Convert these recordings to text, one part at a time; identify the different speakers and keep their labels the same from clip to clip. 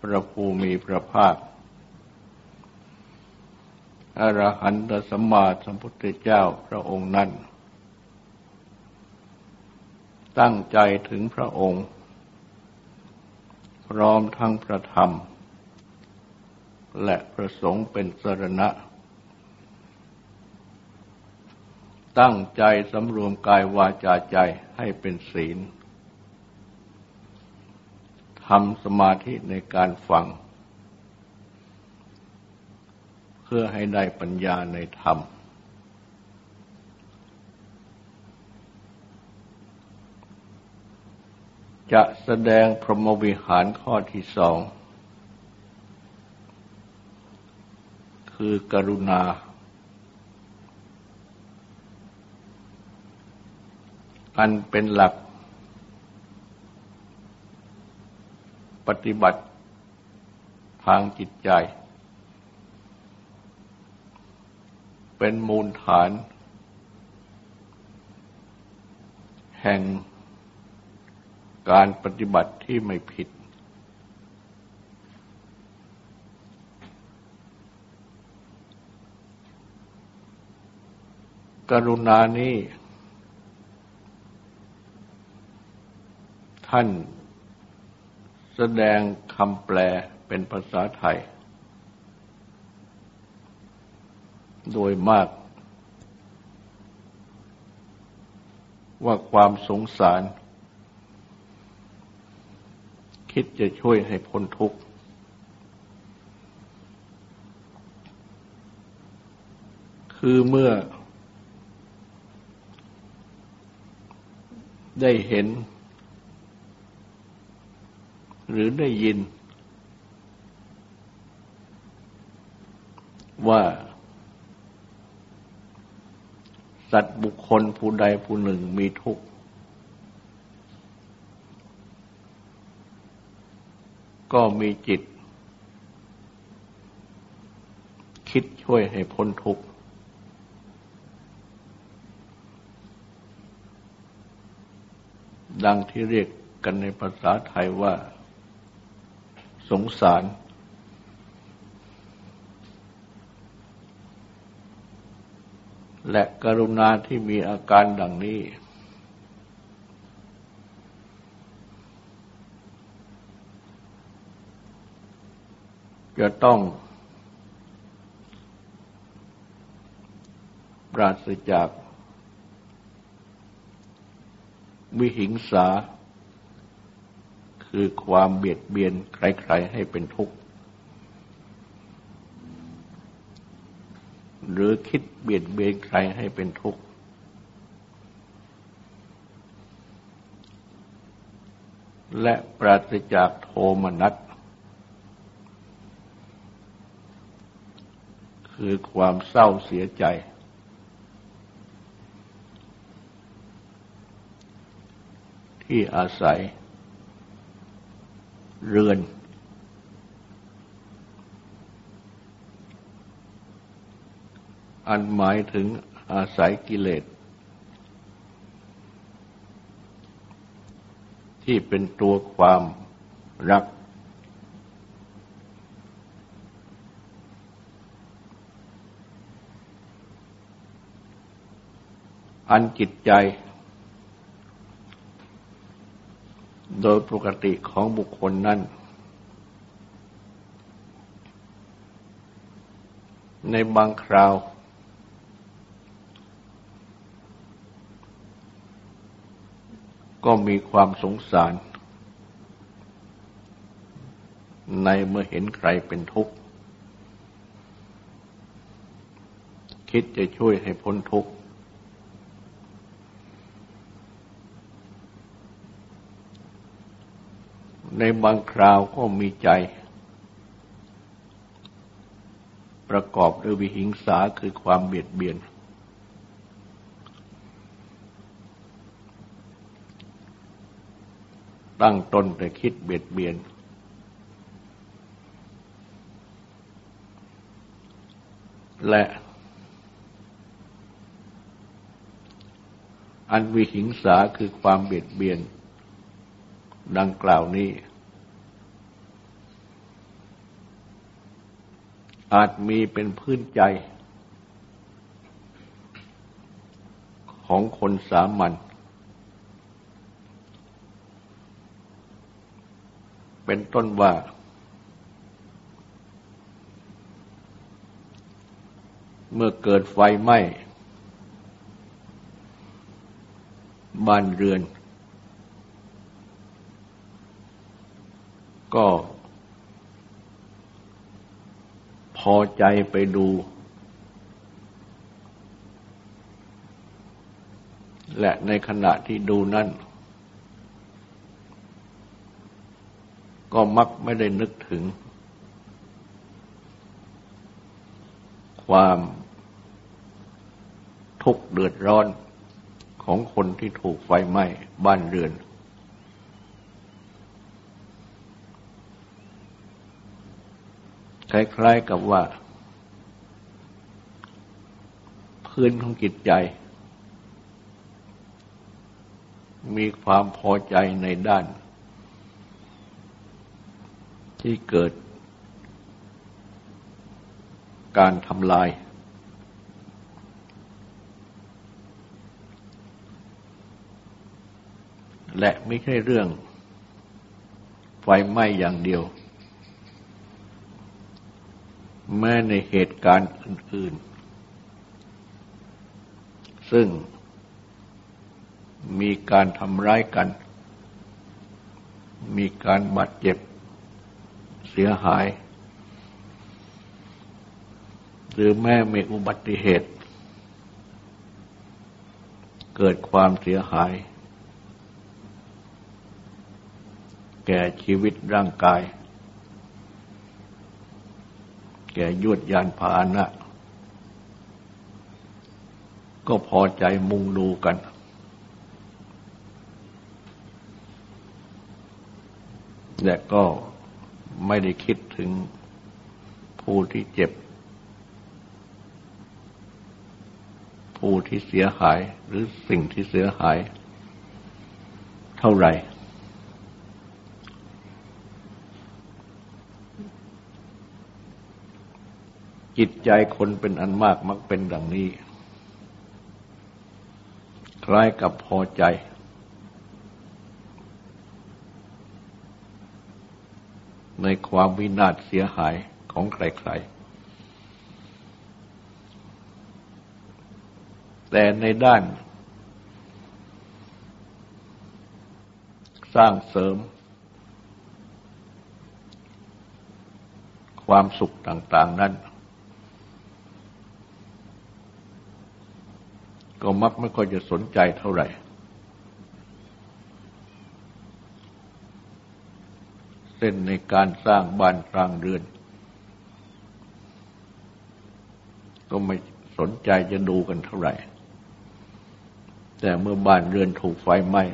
Speaker 1: พระภูมิพระภาคอรหันตสัมมาสัมพุทธเจ้าพระองค์นั้น ตั้งใจถึงพระองค์ พร้อมทั้งพระธรรม และประสงค์เป็นสรณะ ตั้งใจสำรวมกายวาจาใจให้เป็นศีล ทำสมาธิในการฟัง เพื่อให้ได้ปัญญาในธรรม จะแสดงพรหมวิหารข้อที่สอง คือกรุณา อันเป็นหลัก ปฏิบัติทางจิตใจ เป็นมูลฐาน แห่งการปฏิบัติที่ไม่ผิด กรุณานี้ ท่าน แสดงคำแปลเป็นภาษาไทย โดยมาก ว่าความสงสาร คิดจะช่วยให้พ้นทุกข์ คือเมื่อได้เห็น หรือได้ยิน ว่า สัตว์บุคคลผู้ใดผู้หนึ่งมีทุกข์ ก็มีจิต คิดช่วยให้พ้นทุกข์ดังที่เรียกกันในภาษาไทยว่า สงสาร และกรุณาที่มีอาการดังนี้ จะต้องปราศจาก วิหิงสา คือความเบียดเบียนใครๆให้เป็นทุกข์ หรือคิดเบียดเบียนใครให้เป็นทุกข์ และปราศจากโทมนัสคือความเศร้าเสียใจที่อาศัย เรือน อันหมายถึงอาศัยกิเลส ที่เป็นตัวความรัก อันจิตใจ โดยปกติของบุคคลนั้น ในบางคราว ก็มีความสงสาร ในเมื่อเห็นใครเป็นทุกข์ คิดจะช่วยให้พ้นทุกข์ ในบางคราวก็มีใจ ประกอบด้วยวิหิงสาคือความเบียดเบียน ตั้งตนแต่คิดเบียดเบียน และอันวิหิงสาคือความเบียดเบียน ดังกล่าวนี้ อาจมีเป็นพื้นใจ ของคนสามัญเป็นต้นว่า เมื่อเกิดไฟไหม้บ้านเรือน ก็พอใจไปดู และในขณะที่ดูนั่น ก็มักไม่ได้นึกถึง ความทุกข์เดือดร้อนของคนที่ถูกไฟไหม้บ้านเรือน ล้าย ๆกับว่า พื้นของจิตใจ มีความพอใจในด้าน ที่เกิด การทำลาย และไม่ใช่เรื่องไฟไหม้อย่างเดียว แม้ในเหตุการณ์อื่น ๆ ซึ่งมีการทำร้ายกัน มีการบาดเจ็บเสียหาย หรือแม้มีอุบัติเหตุ เกิดความเสียหาย แก่ชีวิตร่างกาย ก่ยวดยานพาหนะ ก็พอใจมุงดูกันและก็ไม่ได้คิดถึงผู้ที่เจ็บ ผู้ที่เสียหายหรือสิ่งที่เสียหาย เท่าไหร่ จิตใจคนเป็นอันมากมักเป็นดังนี้ คล้ายกับพอใจ ในความวินาศเสียหายของใครๆ แต่ในด้าน สร้างเสริม ความสุขต่าง ๆ นั้น ก็มักไม่ค่อยจะสนใจเท่าไหร่ เส้นในการสร้างบ้านสร้างเรือน ก็ไม่สนใจจะดูกันเท่าไหร่ แต่เมื่อบ้านเรือนถูกไฟไหม้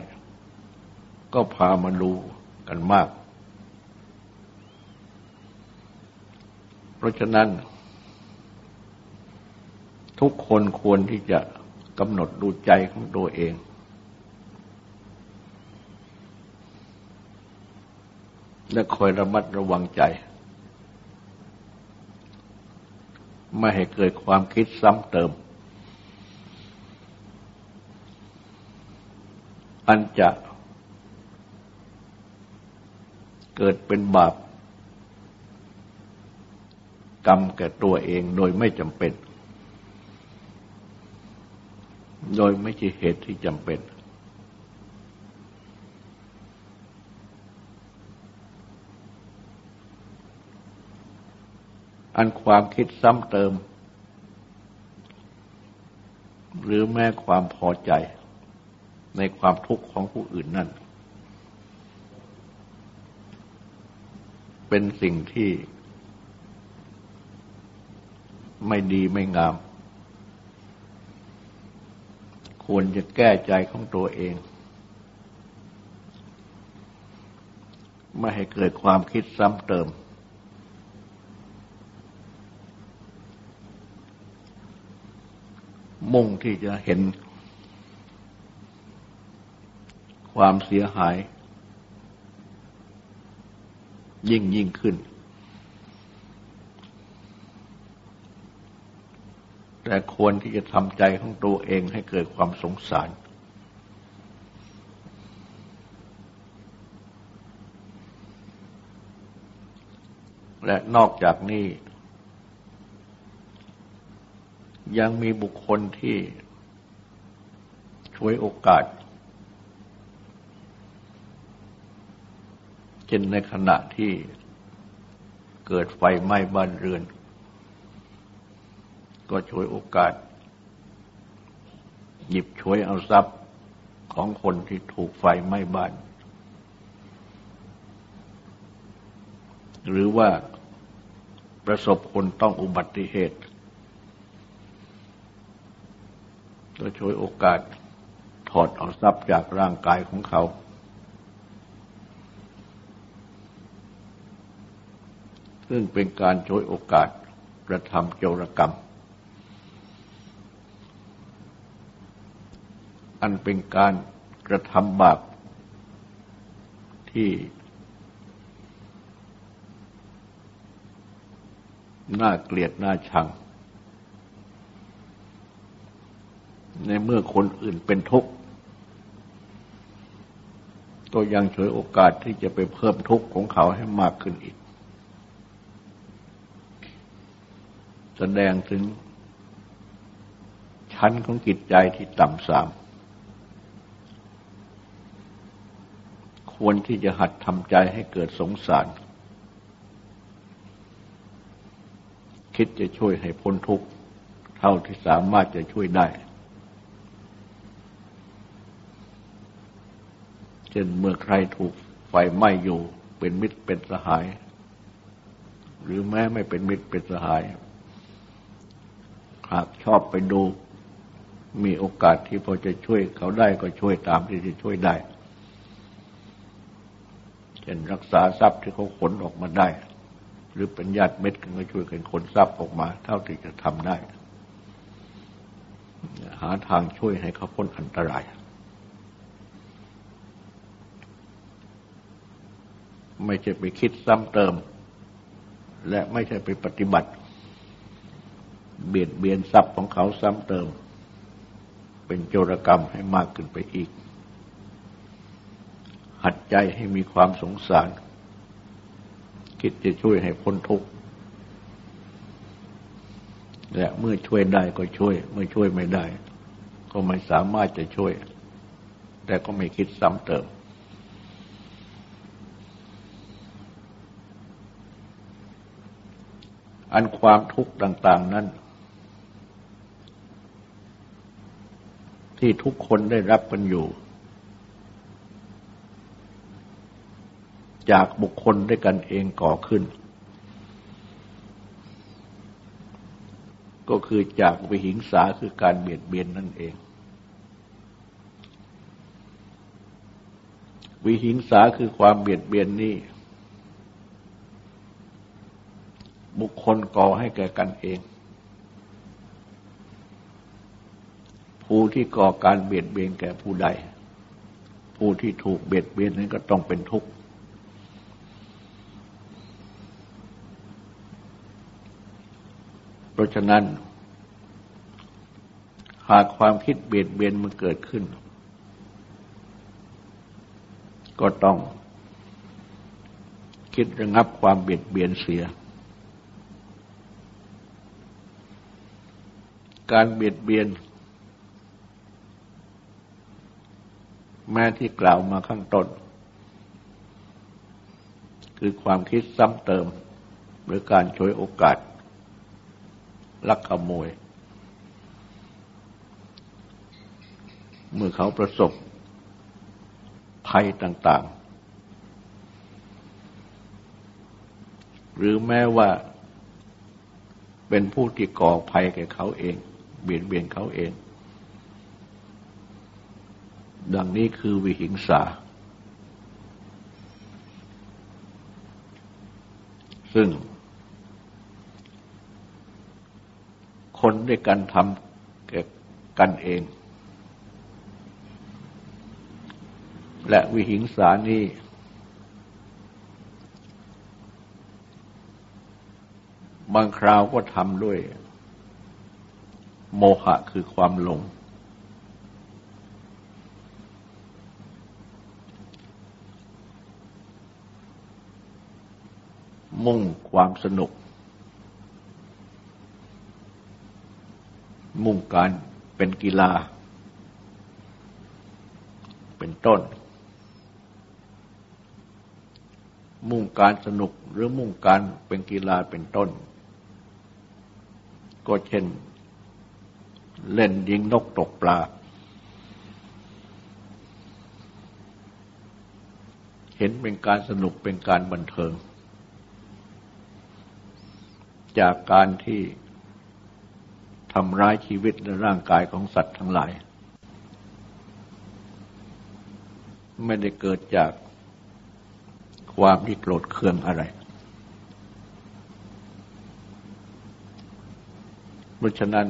Speaker 1: ก็พามาดูกันมาก เพราะฉะนั้น ทุกคนควรที่จะ กำหนดดูใจของตัวเอง และคอยระมัดระวังใจ ไม่ให้เกิดความคิดซ้ำเติม อันจะเกิดเป็นบาปกรรมแก่ตัวเองโดยไม่จำเป็น โดยไม่ใช่เหตุที่จำเป็น อันความคิดซ้ำเติม หรือแม้ความพอใจในความทุกข์ของผู้อื่นนั่น เป็นสิ่งที่ไม่ดีไม่งาม ควรจะแก้ใจของตัวเอง ไม่ให้เกิดความคิดซ้ำเติม มุ่งที่จะเห็นความเสียหาย ยิ่งยิ่งขึ้น แต่ควรที่จะทำใจของตัวเองให้เกิดความสงสาร และนอกจากนี้ ยังมีบุคคลที่ช่วยโอกาส เช่นในขณะที่เกิดไฟไหม้บ้านเรือน ก็ช่วยโอกาส หยิบช่วยเอาทรัพย์ของคนที่ถูกไฟไหม้บ้าน หรือว่าประสบคนต้องอุบัติเหตุ ก็ช่วยโอกาสถอดเอาทรัพย์จากร่างกายของเขา ซึ่งเป็นการช่วยโอกาสกระทำโจรกรรม อันเป็นการกระทำบาปที่น่าเกลียดน่าชัง ในเมื่อคนอื่นเป็นทุกข์ก็ยังฉวยโอกาสที่จะไปเพิ่มทุกข์ของเขาให้มากขึ้นอีก แสดงถึงชั้นของจิตใจที่ต่ำสาม ควรที่จะหัดทำใจให้เกิดสงสาร คิดจะช่วยให้พ้นทุกข์ เท่าที่สามารถจะช่วยได้ เช่นเมื่อใครถูกไฟไหม้อยู่เป็นมิตรเป็นสหาย หรือแม้ไม่เป็นมิตรเป็นสหาย หากชอบไปดูมีโอกาสที่พอจะช่วยเขาได้ก็ช่วยตามที่จะช่วยได้ เช่นรักษาทรัพย์ที่เขาขนออกมาได้ หรือเป็นญาติเม็ดกันก็ช่วยกันขนทรัพย์ออกมา เท่าที่จะทำได้ หาทางช่วยให้เขาพ้นอันตราย ไม่ใช่ไปคิดซ้ำเติม และไม่ใช่ไปปฏิบัติ เบียดเบียนทรัพย์ของเขาซ้ำเติม เป็นโจรกรรมให้มากขึ้นไปอีก หัดใจให้มีความสงสารคิดจะช่วยให้พ้นทุกข์และเมื่อช่วยได้ก็ช่วย เมื่อช่วยไม่ได้ ก็ไม่สามารถจะช่วย แต่ก็ไม่คิดซ้ำเติม อันความทุกข์ต่าง ๆนั้น ที่ทุกคนได้รับกันอยู่ จากบุคคลด้วยกันเองก่อขึ้น ก็คือจากวิหิงสาคือการเบียดเบียนนั่นเอง วิหิงสาคือความเบียดเบียนนี้ บุคคลก่อให้แก่กันเอง ผู้ที่ก่อการเบียดเบียนแก่ผู้ใด ผู้ที่ถูกเบียดเบียนนั้นก็ต้องเป็นทุกข์ เพ ราะฉะนั้น หากความคิดเบียดเบียนมันเกิดขึ้น ก็ต้อง คิดระงับความเบียดเบียนเสีย การเบียดเบียน แม้ที่กล่าวมาข้างต้น คือความคิดซ้ำเติม หรือการช่วยโอกาส ลักขโมย เมื่อเขาประสบภัยต่าง ๆ หรือแม้ว่าเป็นผู้ที่ก่อภัยแก่เขาเอง เบียดเบียนเขาเอง ดังนี้คือวิหิงสา ซึ่ง คน ด้วยกันทำแก่กันเอง และวิหิงสานี้ บางคราวก็ทำด้วย โมหะคือความหลง มุ่งความสนุก มุ่งการเป็นกีฬา เป็นต้น มุ่งการสนุกหรือมุ่งการเป็นกีฬาเป็นต้น ก็เช่น เล่นยิงนกตกปลา เห็นเป็นการสนุกเป็นการบันเทิง จากการที่ ทำร้ายชีวิตและร่างกายของสัตว์ทั้งหลาย ไม่ได้เกิดจากความที่โกรธเคืองอะไรราะฉะนั้น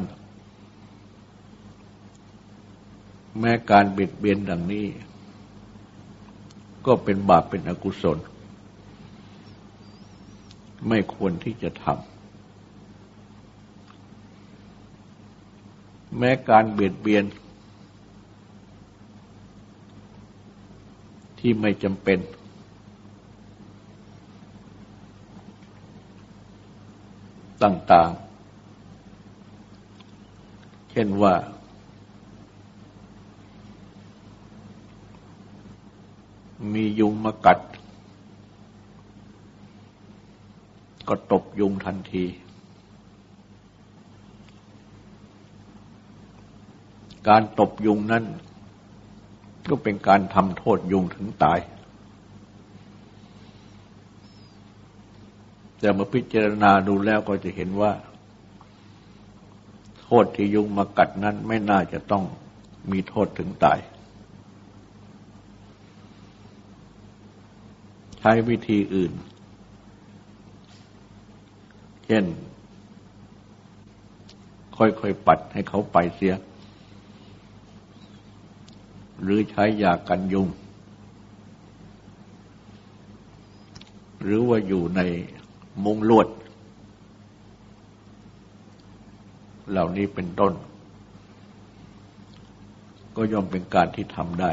Speaker 1: แม้การเบียดเบียนดังนี้ ก็เป็นบาปเป็นอกุศล ไม่ควรที่จะทำ แม้การเบียดเบียน ที่ไม่จำเป็น ต่าง ๆ เช่นว่า มียุงมากัด ก็ตบยุงทันที การตบยุงนั้น ก็เป็นการทำโทษยุงถึงตาย แต่มื่อพิจารณาดูแล้วก็จะเห็นว่า โทษที่ยุงมากัดนั้นไม่น่าจะต้องมีโทษถึงตาย ใช้วิธีอื่น เช่น ค่อยๆปัดให้เขาไปเสีย หรือใช้ยากันยุง หรือว่าอยู่ในมุงลวด เหล่านี้เป็นต้น ก็ย่อมเป็นการที่ทำได้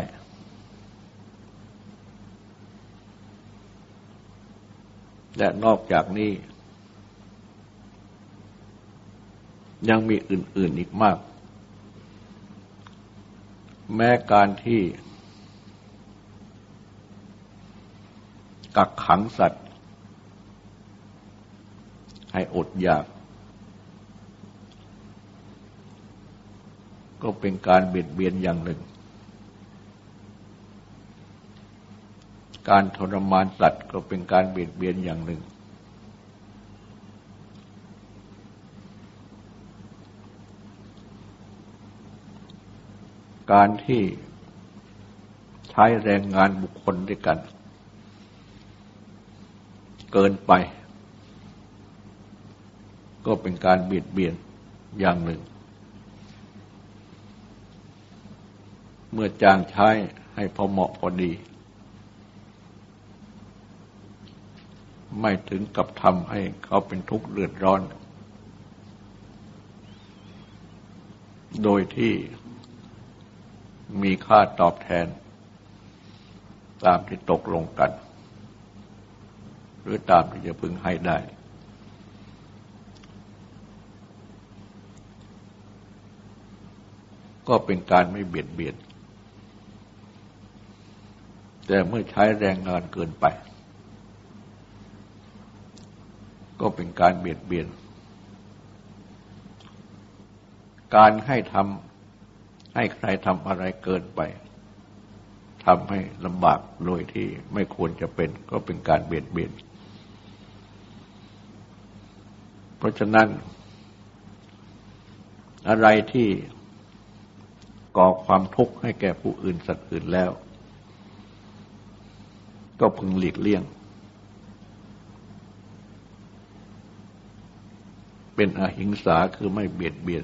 Speaker 1: และนอกจากนี้ ยังมีอื่น ๆอีกมาก แม้การที่ กักขังสัตว์ ให้อดอยาก ก็เป็นการเบียดเบียนอย่างหนึ่ง การทรมานสัตว์ก็เป็นการเบียดเบียนอย่างหนึ่ง การที่ใช้แรงงานบุคคลด้วยกัน เกินไป ก็เป็นการเบียดเบียนอย่างหนึ่ง เมื่อจ้างใช้ให้พอเหมาะพอดี ไม่ถึงกับทำให้เขาเป็นทุกข์เลือดร้อน โดยที่ มีค่าตอบแทน ตามที่ตกลงกัน หรือตามที่จะพึงให้ได้ ก็เป็นการไม่เบียดเบียน แต่เมื่อใช้แรงงานเกินไป ก็เป็นการเบียดเบียน การให้ทำ ให้ใครทำอะไรเกินไปทำให้ลำบากโดยที่ไม่ควรจะเป็นก็เป็นการเบียดเบียน เพราะฉะนั้น อะไรที่ก่อความทุกข์ให้แก่ผู้อื่นสัตว์อื่นแล้ว ก็พึงหลีกเลี่ยง เป็นอหิงสาคือไม่เบียดเบียน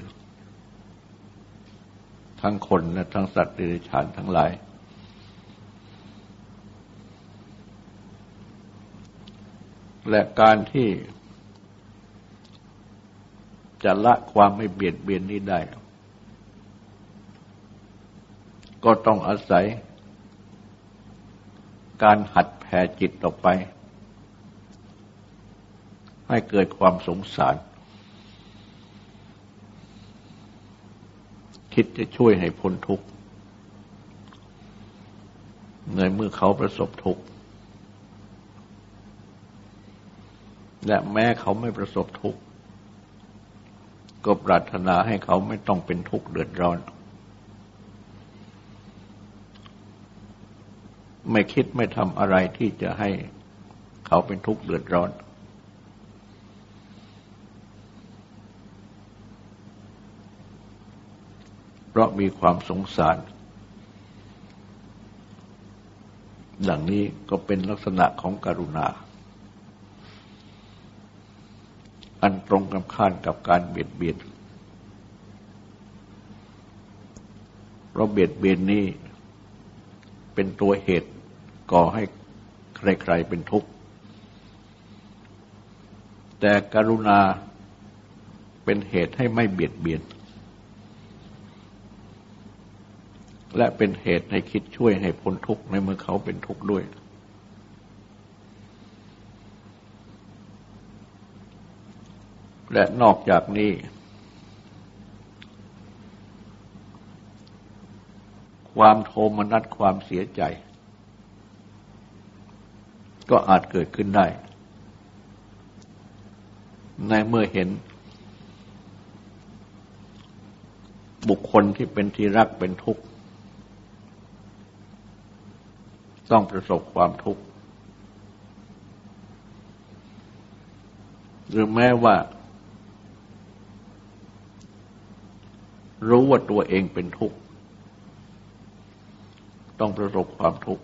Speaker 1: ทั้งคนและทั้งสัตว์เดรัจฉานทั้งหลาย และการที่จะละความไม่เบียดเบียนนี้ได้ ก็ต้องอาศัย การหัดแผ่จิตออกไป ให้เกิดความสงสาร คิดจะช่วยให้พ้นทุกข์ในเมื่อเขาประสบทุกข์และแม้เขาไม่ประสบทุกข์ก็ปรารถนาให้เขาไม่ต้องเป็นทุกข์เดือดร้อน ไม่คิดไม่ทำอะไรที่จะให้เขาเป็นทุกข์เดือดร้อน เพ ราะมีความสงสาร ดังนี้ก็เป็นลักษณะของกรุณา อันตรงกับข้านกับการเบียดเบียนเพราะเบียดเบียนนี้เป็นตัวเหตุก่อให้ใครๆเป็นทุกข์ แต่กรุณาเป็นเหตุให้ไม่เบียดเบียน และเป็นเหตุให้คิดช่วยให้พ้นทุกข์ในเมื่อเขาเป็นทุกข์ด้วย และนอกจากนี้ ความโทมนัสความเสียใจ ก็อาจเกิดขึ้นได้ ในเมื่อเห็นบุคคลที่เป็นที่รักเป็นทุกข์ ต้องประสบความทุกข์ หรือแม้ว่า รู้ว่าตัวเองเป็นทุกข์ ต้องประสบความทุกข์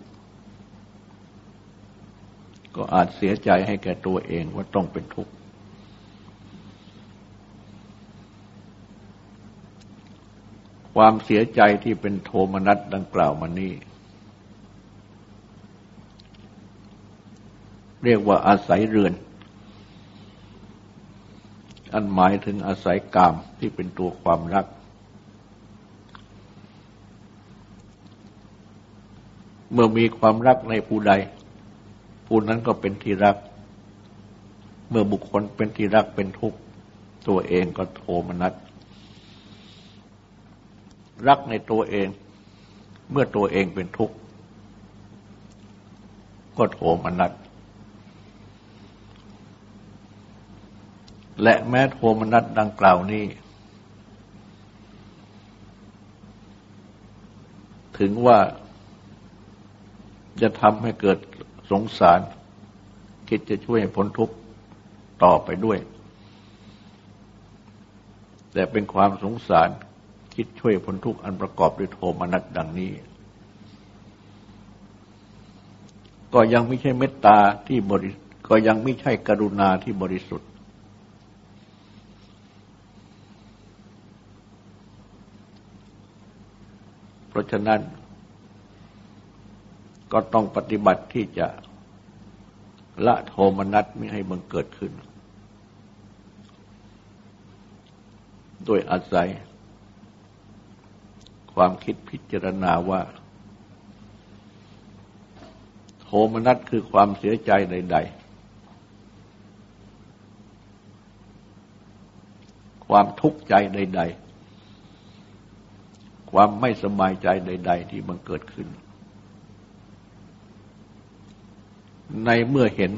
Speaker 1: ก็อาจเสียใจให้แก่ตัวเองว่าต้องเป็นทุกข์ ความเสียใจที่เป็นโทมนัสดังกล่าวมานี้ เรียกว่าอาศัยเรือน อันหมายถึงอาศัยกามที่เป็นตัวความรัก เมื่อมีความรักในผู้ใด ผู้นั้นก็เป็นที่รัก เมื่อบุคคลเป็นที่รักเป็นทุกข์ตัวเองก็โทมนัสรักในตัวเอง เมื่อตัวเองเป็นทุกข์ก็โทมนัส และแม้โทมนัสดังกล่าวนี้ ถึงว่าจะทำให้เกิดสงสาร คิดจะช่วยให้พ้นทุกข์ต่อไปด้วย แต่เป็นความสงสารคิดช่วยพ้นทุกข์อันประกอบด้วยโทมนัสดังนี้ ก็ยังไม่ใช่เมตตาที่บริก็ยังไม่ใช่กรุณาที่บริสุทธิ์ เพราะฉะนั้น ก็ต้องปฏิบัติที่จะละโทมนัสไม่ให้มันเกิดขึ้น โดยอาศัย ความคิดพิจารณาว่า โทมนัสคือความเสียใจใด ๆความทุกข์ใจใด ๆ ความไม่สบายใจใด ๆ ที่มันเกิดขึ้น ในเมื่อเห็น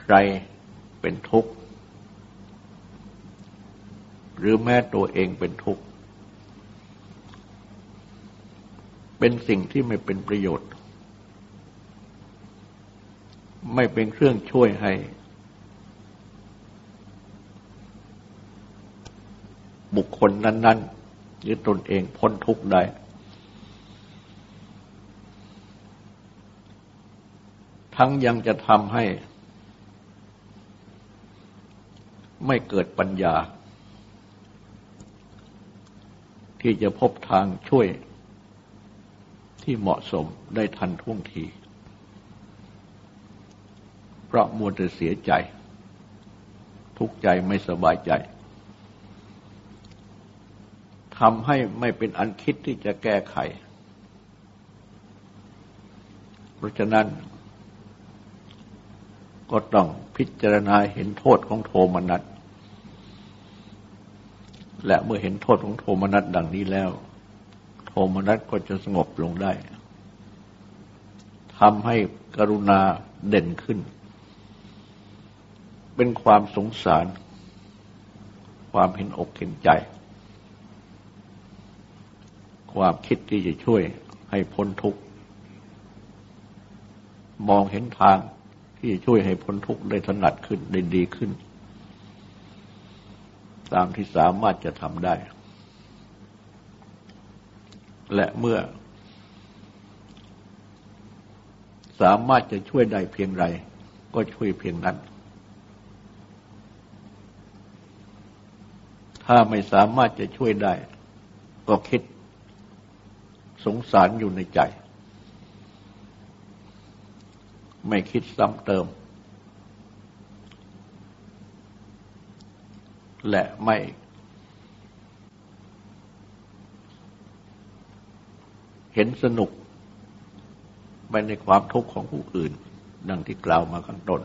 Speaker 1: ใครเป็นทุกข์ หรือแม้ตัวเองเป็นทุกข์ เป็นสิ่งที่ไม่เป็นประโยชน์ ไม่เป็นเครื่องช่วยให้ บุคคลนั้น ๆ หรือตนเองพ้นทุกข์ได้ ทั้งยังจะทำให้ ไม่เกิดปัญญา ที่จะพบทางช่วยที่เหมาะสมได้ทันท่วงที เพราะมัวแต่เสียใจ ทุกข์ใจไม่สบายใจำให้ไม่เป็นอันคิดที่จะแก้ไข เพราะฉะนั้น ก็ต้องพิจารณาเห็นโทษของโทมนัสและเมื่อเห็นโทษของโทมนัสดังนี้แล้ว โทมนัสก็จะสงบลงได้ทำให้กรุณาเด่นขึ้น เป็นความสงสาร ความเห็นอกเห็นใจ ความคิดที่จะช่วยให้พ้นทุกข์ มองเห็นทางที่จะช่วยให้พ้นทุกข์ได้ถนัดขึ้นได้ดีขึ้น ตามที่สามารถจะทำได้ และเมื่อ สามารถจะช่วยได้เพียงไร ก็ช่วยเพียงนั้น ถ้าไม่สามารถจะช่วยได้ ก็คิด สงสารอยู่ในใจ ไม่คิดซ้ำเติม และไม่เห็นสนุกไปในความทุกข์ของผู้อื่น ดังที่กล่าวมาข้างต้น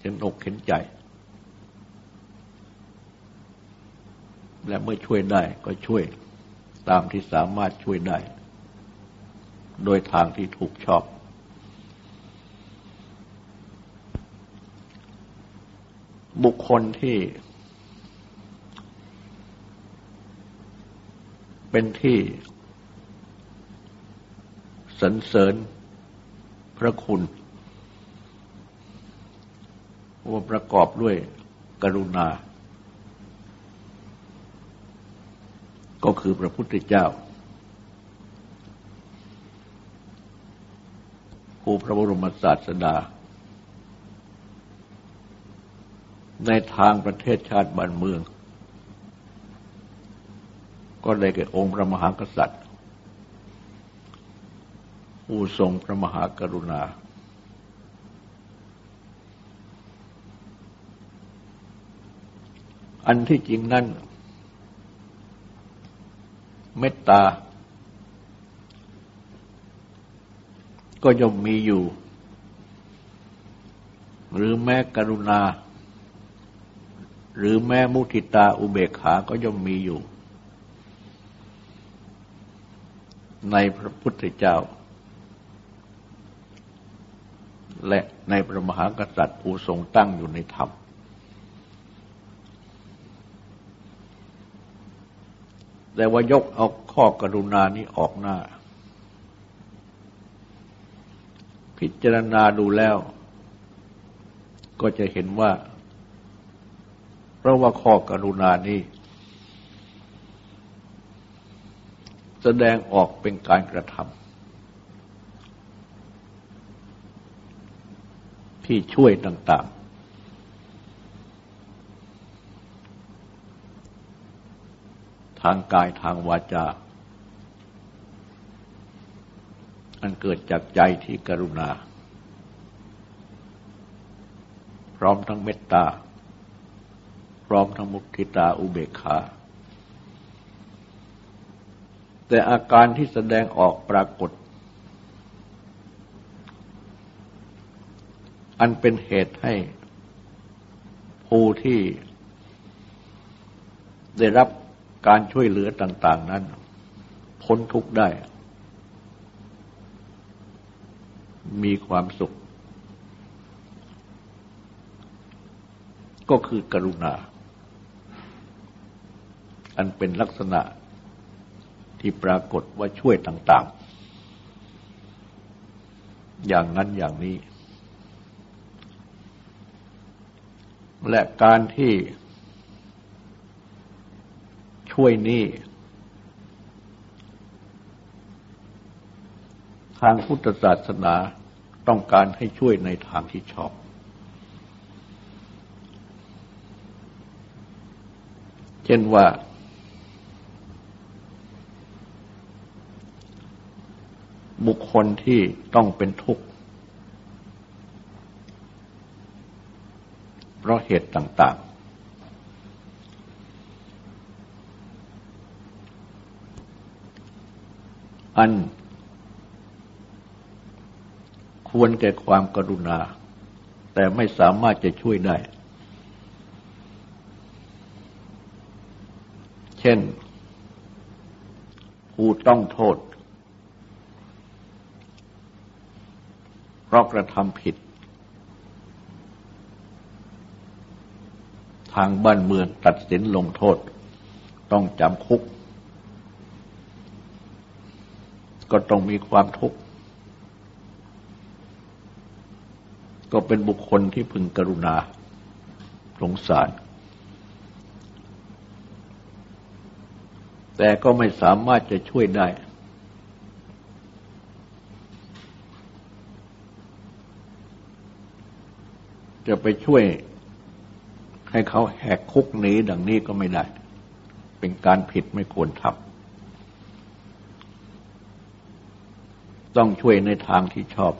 Speaker 1: เห็นอกเห็นใจ และเมื่อช่วยได้ก็ช่วยตามที่สามารถช่วยได้ โดยทางที่ถูกชอบ บุคคลที่ เป็นที่สรรเสริญพระคุณว่าประกอบด้วยกรุณา คือพระพุทธเจ้า ผู้พระบรมศาสดา ในทางประเทศชาติบ้านเมือง ก็ได้แก่องค์พระมหากษัตริย์ ผู้ทรงพระมหากรุณาอันที่จริงนั่น เมตตา ก็ย่อมมีอยู่ หรือแม้กรุณา หรือแม้มุทิตาอุเบกขาก็ย่อมมีอยู่ ในพระพุทธเจ้า และในพระมหากษัตริย์ผู้ทรงตั้งอยู่ในธรรม แต่ว่ายกเอาข้อกรุณานี้ออกหน้า พิจารณาดูแล้ว ก็จะเห็นว่า เพราะว่าข้อกรุณานี้ แสดงออกเป็นการกระทำที่ช่วยต่าง ทางกายทางวาจา อันเกิดจากใจที่กรุณา พร้อมทั้งเมตตา พร้อมทั้งมุทิตาอุเบกขา แต่อาการที่แสดงออกปรากฏ อันเป็นเหตุให้ผู้ที่ได้รับ การช่วยเหลือต่าง ๆ นั้น พ้นทุกข์ได้ มีความสุข ก็คือกรุณา อันเป็นลักษณะที่ปรากฏว่าช่วยต่าง ๆ อย่างนั้นอย่างนี้ และการที่ ช่วยนี้ทางพุทธศาสนาต้องการให้ช่วยในทางที่ชอบ เช่นว่า บุคคลที่ต้องเป็นทุกข์เพราะเหตุต่าง ๆ อัน ควรแก่ความกรุณา แต่ไม่สามารถจะช่วยได้ เช่น ผู้ต้องโทษ เพราะกระทำผิด ทางบ้านเมืองตัดสินลงโทษ ต้องจำคุก ก็ต้องมีความทุกข์ ก็เป็นบุคคลที่พึงกรุณาสงสาร แต่ก็ไม่สามารถจะช่วยได้ จะไปช่วยให้เขาแหกคุกหนีดังนี้ก็ไม่ได้ เป็นการผิดไม่ควรทำ ต้องช่วยในทางที่ชอบ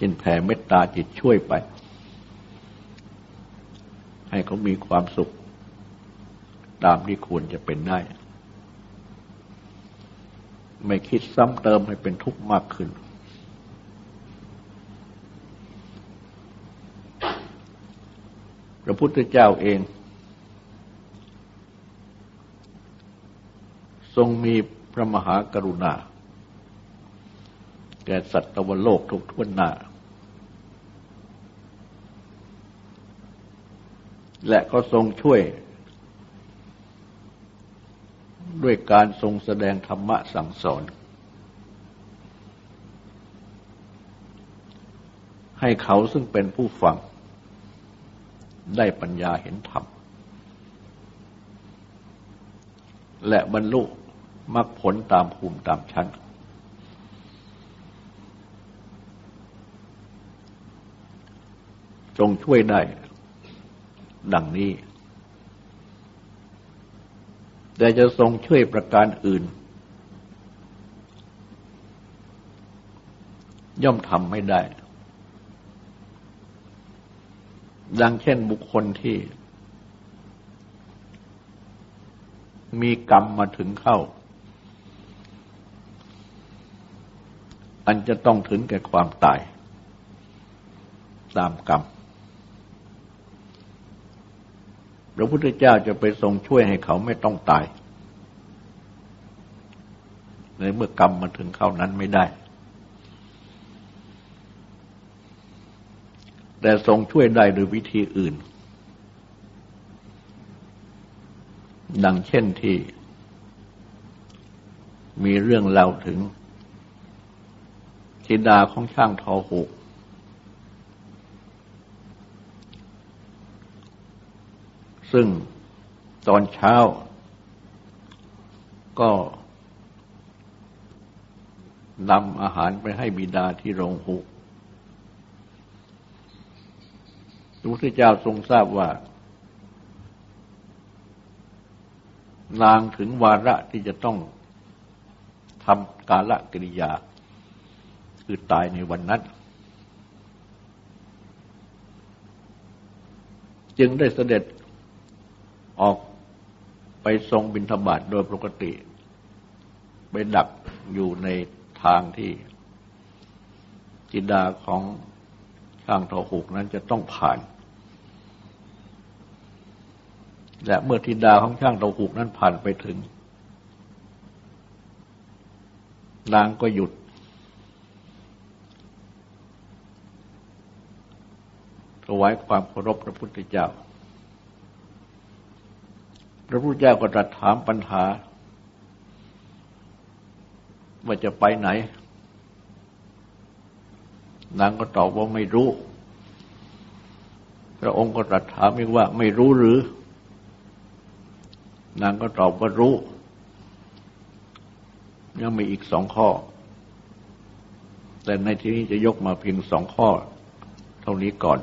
Speaker 1: ช่นแผ่เมตตาจิตช่วยไป ให้เขามีความสุข ตามที่ควรจะเป็นได้ ไม่คิดซ้ำเติมให้เป็นทุกข์มากขึ้น พระพุทธเจ้าเอง ทรงมี ระมหากรุณา แก่สัตวโลกทุกทุนหน้า และก็ทรงช่วย ด้วยการทรงแสดงธรรมะสั่งสอน ให้เขาซึ่งเป็นผู้ฟัง ได้ปัญญาเห็นธรรมและบรรลุ มรรคผลตามภูมิตามชั้น จงช่วยได้ ดังนี้ แต่จะทรงช่วยประการอื่น ย่อมทำไม่ได้ ดังเช่นบุคคลที่มีกรรมมาถึงเข้า อันจะต้องถึงแก่ความตาย ตามกรรม พระพุทธเจ้าจะไปทรงช่วยให้เขาไม่ต้องตาย ในเมื่อกรรมมาถึงเขานั้นไม่ได้ แต่ทรงช่วยได้โดยวิธีอื่น ดังเช่นที่มีเรื่องเล่าถึง ธิดาของช่างทอหูก ซึ่งตอนเช้า ก็นำอาหารไปให้บิดาที่โรงหุพระพุทธเจ้าทรงทราบว่า นางถึงวาระที่จะต้องทำกาลกิริยา คือตายในวันนั้น จึงได้เสด็จออกไปทรงบิณฑบาตโดยปกติ ไปดักอยู่ในทางที่จิดาของช่างทอหุกนั้นจะต้องผ่าน และเมื่อธิดาของช่างทอหุกนั้นผ่านไปถึง นางก็หยุด ถวายความเคารพพระพุทธเจ้า พระพุทธเจ้าก็ตรัสถามปัญหา ว่าจะไปไหน นางก็ตอบว่าไม่รู้ พระองค์ก็ตรัสถามอีกว่าไม่รู้หรือ นางก็ตอบว่ารู้ ยังมีอีกสองข้อ แต่ในที่นี้จะยกมาเพียงสองข้อเท่านี้ก่อน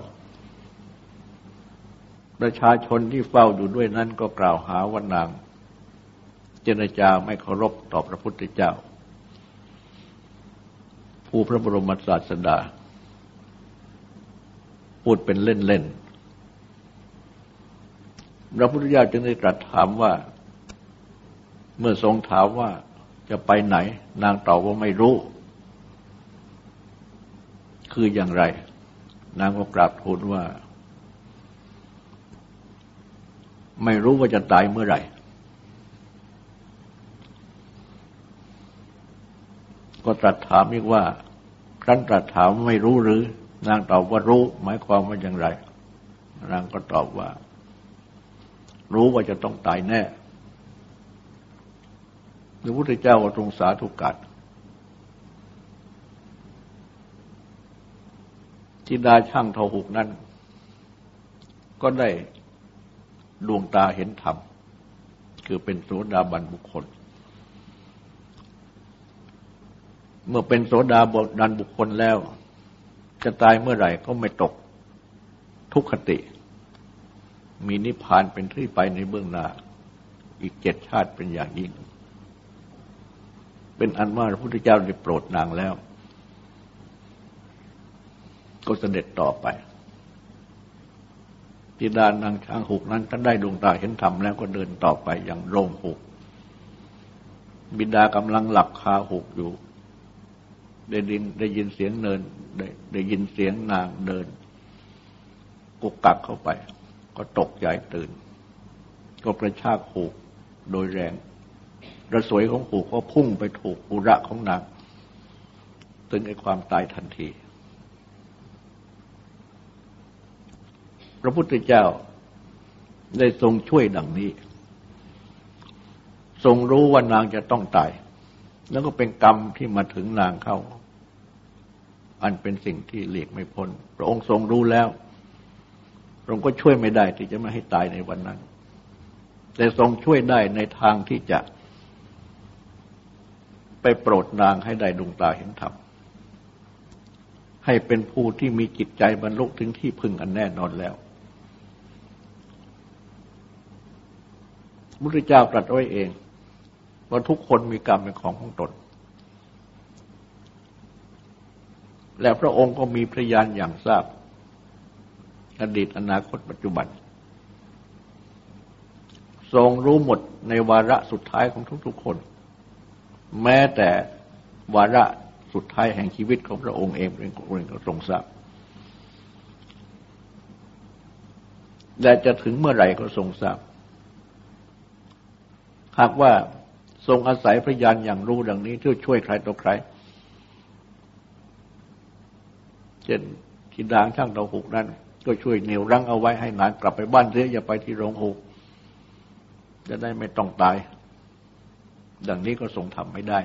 Speaker 1: ประชาชนที่เฝ้าอยู่ด้วยนั้นก็กล่าวหาว่านาง เจรจาไม่เคารพต่อพระพุทธเจ้า ผู้พระบรมศาสดา พูดเป็นเล่นๆพระพุทธเจ้าจึงได้ตรัสถามว่า เมื่อทรงถามว่าจะไปไหน นางตอบว่าไม่รู้ คืออย่างไร นางก็กราบทูลว่า ไม่รู้ว่าจะตายเมื่อไหร่ ก็ตรัสถามอีกว่า ครั้นตรัสถามไม่รู้หรือ นางตอบว่ารู้ หมายความว่าอย่างไร นางก็ตอบว่า รู้ว่าจะต้องตายแน่พระพุทธเจ้าทรงสาธุกัดทิดาช่างทหุกนั้น ก็ได้ ดวงตาเห็นธรรม คือเป็นโสดาบันบุคคล เมื่อเป็นโสดาบันบุคคลแล้ว จะตายเมื่อไหร่ก็ไม่ตกทุกขติ มีนิพพานเป็นที่ไปในเบื้องหน้า อีกเจ็ดชาติเป็นอย่างยิ่ง เป็นอันว่าพระพุทธเจ้าได้โปรดนางแล้ว ก็เสด็จต่อไป ทิดานางช้างหุกนั้นท่านได้ดวงตาเห็นธรรมแล้วก็เดินต่อไปอย่างโรงหุกบิดากำลังหลับคาหุกอยู่ ได้ยินได้ยินเสียงเนินได้ได้ยินเสียงนางเดินกุกกักเข้าไป ก็ตกใจตื่น ก็กระชากหูกโดยแรงระสวยของหูกก็พุ่งไปถูกอุระของนาง ถึงไอ้ความตายทันที พระพุทธเจ้าได้ทรงช่วยดังนี้ ทรงรู้ว่านางจะต้องตาย แล้วก็เป็นกรรมที่มาถึงนางเข้าอันเป็นสิ่งที่เลีกไม่พ้น พระองค์ทรงรู้แล้วพระองค์ก็ช่วยไม่ได้ที่จะไม่ให้ตายในวันนั้น แต่ทรงช่วยได้ในทางที่จะ ไปโปรดนางให้ได้ดวงตาเห็นธรรมให้เป็นผู้ที่มีจิตใจบรรลุถึงที่พึงอันแน่นอนแล้ว พุทธเจ้าตรัสไว้เอง ว่าทุกคนมีกรรมเป็นของของตน และพระองค์ก็มีพยานอย่างทราบ อดีตอนาคตปัจจุบัน ทรงรู้หมดในวาระสุดท้ายของทุกๆคน แม้แต่วาระสุดท้ายแห่งชีวิตของพระองค์เองเป็นคนทรงทราบและจะถึงเมื่อไหร่ก็ทรงทราบ หากว่าทรงอาศัยพระญาณอย่างรู้ดังนี้เพื่อช่วยใครต่อใครเช่นทิดางช่างเตาหกนั้น ก็ช่วยเหนี่ยวรั้งเอาไว้ให้นานกลับไปบ้านเสียอย่าไปที่โรงหูจะได้ไม่ต้องตาย ดังนี้ก็ทรงทำไม่ได้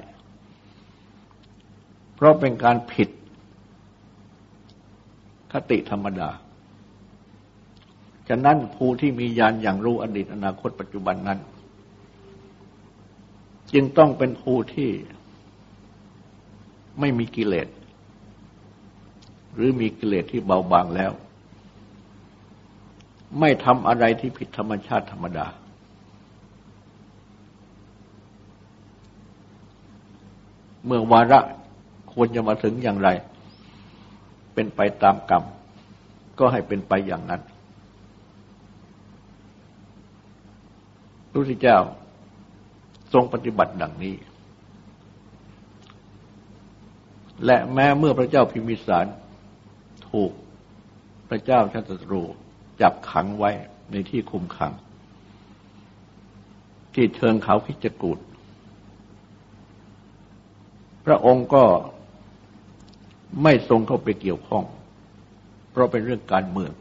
Speaker 1: เพราะเป็นการผิด คติธรรมดา ฉะนั้นผู้ที่มีญาณอย่างรู้อดีตอนาคตปัจจุบันนั้น จึงต้องเป็นผู้ที่ไม่มีกิเลส หรือมีกิเลสที่เบาบางแล้ว ไม่ทำอะไรที่ผิดธรรมชาติธรรมดา เมื่อวาระควรจะมาถึงอย่างไร เป็นไปตามกรรม ก็ให้เป็นไปอย่างนั้นพระพุทธเจ้า ทรงปฏิบัติดังนี้ และแม้เมื่อพระเจ้าพิมิสารถูกพระเจ้าชัตตรูจับขังไว้ในที่คุมขัง ที่เชิงเขาพิจกูดพระองค์ก็ไม่ทรงเข้าไปเกี่ยวข้อง เพราะเป็นเรื่องการเมือง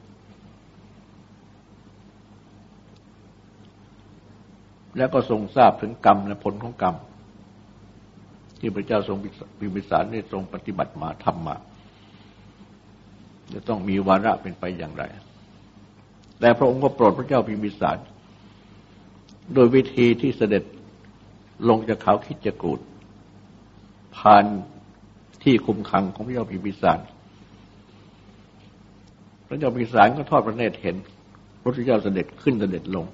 Speaker 1: แล้วก็ทรงทราบถึงกรรมและผลของกรรม ที่พระเจ้าทรงพิมิสารนี่ทรงปฏิบัติมาทำมา จะต้องมีวาระเป็นไปอย่างไร แต่พระองค์ก็โปรดพระเจ้าพิมพิสาร โดยวิธีที่เสด็จลงจากเขาคิดจกูดผ่านที่คุมขังของพระเจ้าพิมพิสารพระเจ้าพิมพิสารก็ทอดพระเนตรเห็นพระพุทธเจ้าเสด็จขึ้นเสด็จลง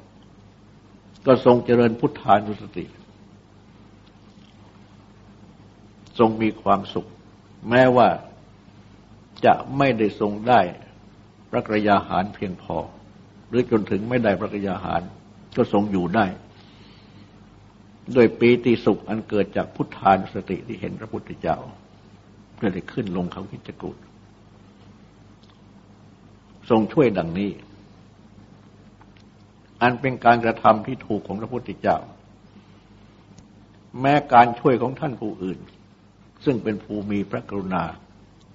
Speaker 1: ก็ทรงเจริญพุทธานุสติ ทรงมีความสุข แม้ว่าจะไม่ได้ทรงได้พระกรยาหารเพียงพอ หรือจนถึงไม่ได้พระกรยาหาร ก็ทรงอยู่ได้โดยปีติสุขอันเกิดจากพุทธานุสติที่เห็นพระพุทธเจ้าก็ได้ขึ้นลงเขาคิจกูดทรงช่วยดังนี้ อันเป็นการกระทำที่ถูกของพระพุทธเจ้า แม้การช่วยของท่านผู้อื่น ซึ่งเป็นผู้มีพระกรุณา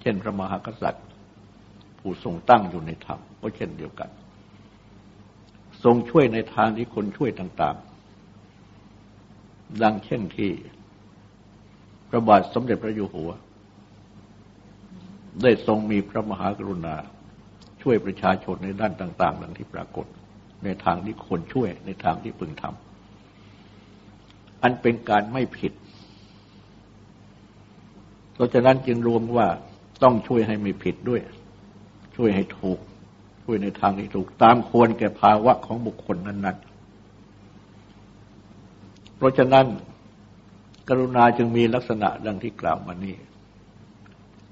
Speaker 1: เช่นพระมหากษัตริย์ ผู้ทรงตั้งอยู่ในธรรมก็เช่นเดียวกัน ทรงช่วยในทางที่คนช่วยต่างๆ ดังเช่นที่พระบาทสมเด็จพระอยู่หัว ได้ทรงมีพระมหากรุณาช่วยประชาชนในด้านต่าง ๆ ดังที่ปรากฏ ในทางที่คนช่วยในทางที่พึงทำอันเป็นการไม่ผิด เพราะฉะนั้นจึงรวมว่าต้องช่วยให้ไม่ผิดด้วย ช่วยให้ถูก ช่วยในทางที่ถูก ตามควรแก่ภาวะของบุคคลนั้น ๆ เพราะฉะนั้น กรุณาจึงมีลักษณะดังที่กล่าวมานี้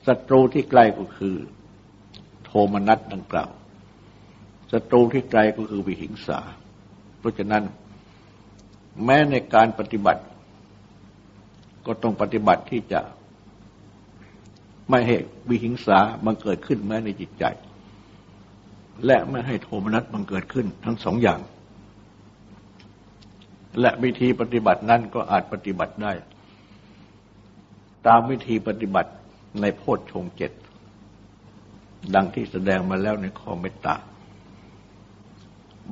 Speaker 1: ศัตรูที่ใกล้ก็คือ โทมนัสดังกล่าว ศัตรูที่ไกลก็คือวิหิงสา เพราะฉะนั้น แม้ในการปฏิบัติ ก็ต้องปฏิบัติที่จะไม่ให้วิหิงสาบังเกิดขึ้นแม้ในจิตใจ และไม่ให้โทมนัสบังเกิดขึ้นทั้งสองอย่าง และวิธีปฏิบัตินั้นก็อาจปฏิบัติได้ ตามวิธีปฏิบัติในโพชฌงเจ็ดดังที่แสดงมาแล้วในข้อเมตตา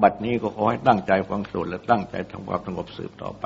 Speaker 1: บัดนี้ก็ขอให้ตั้งใจฟังสวดและตั้งใจทำความสงบสืบต่อไป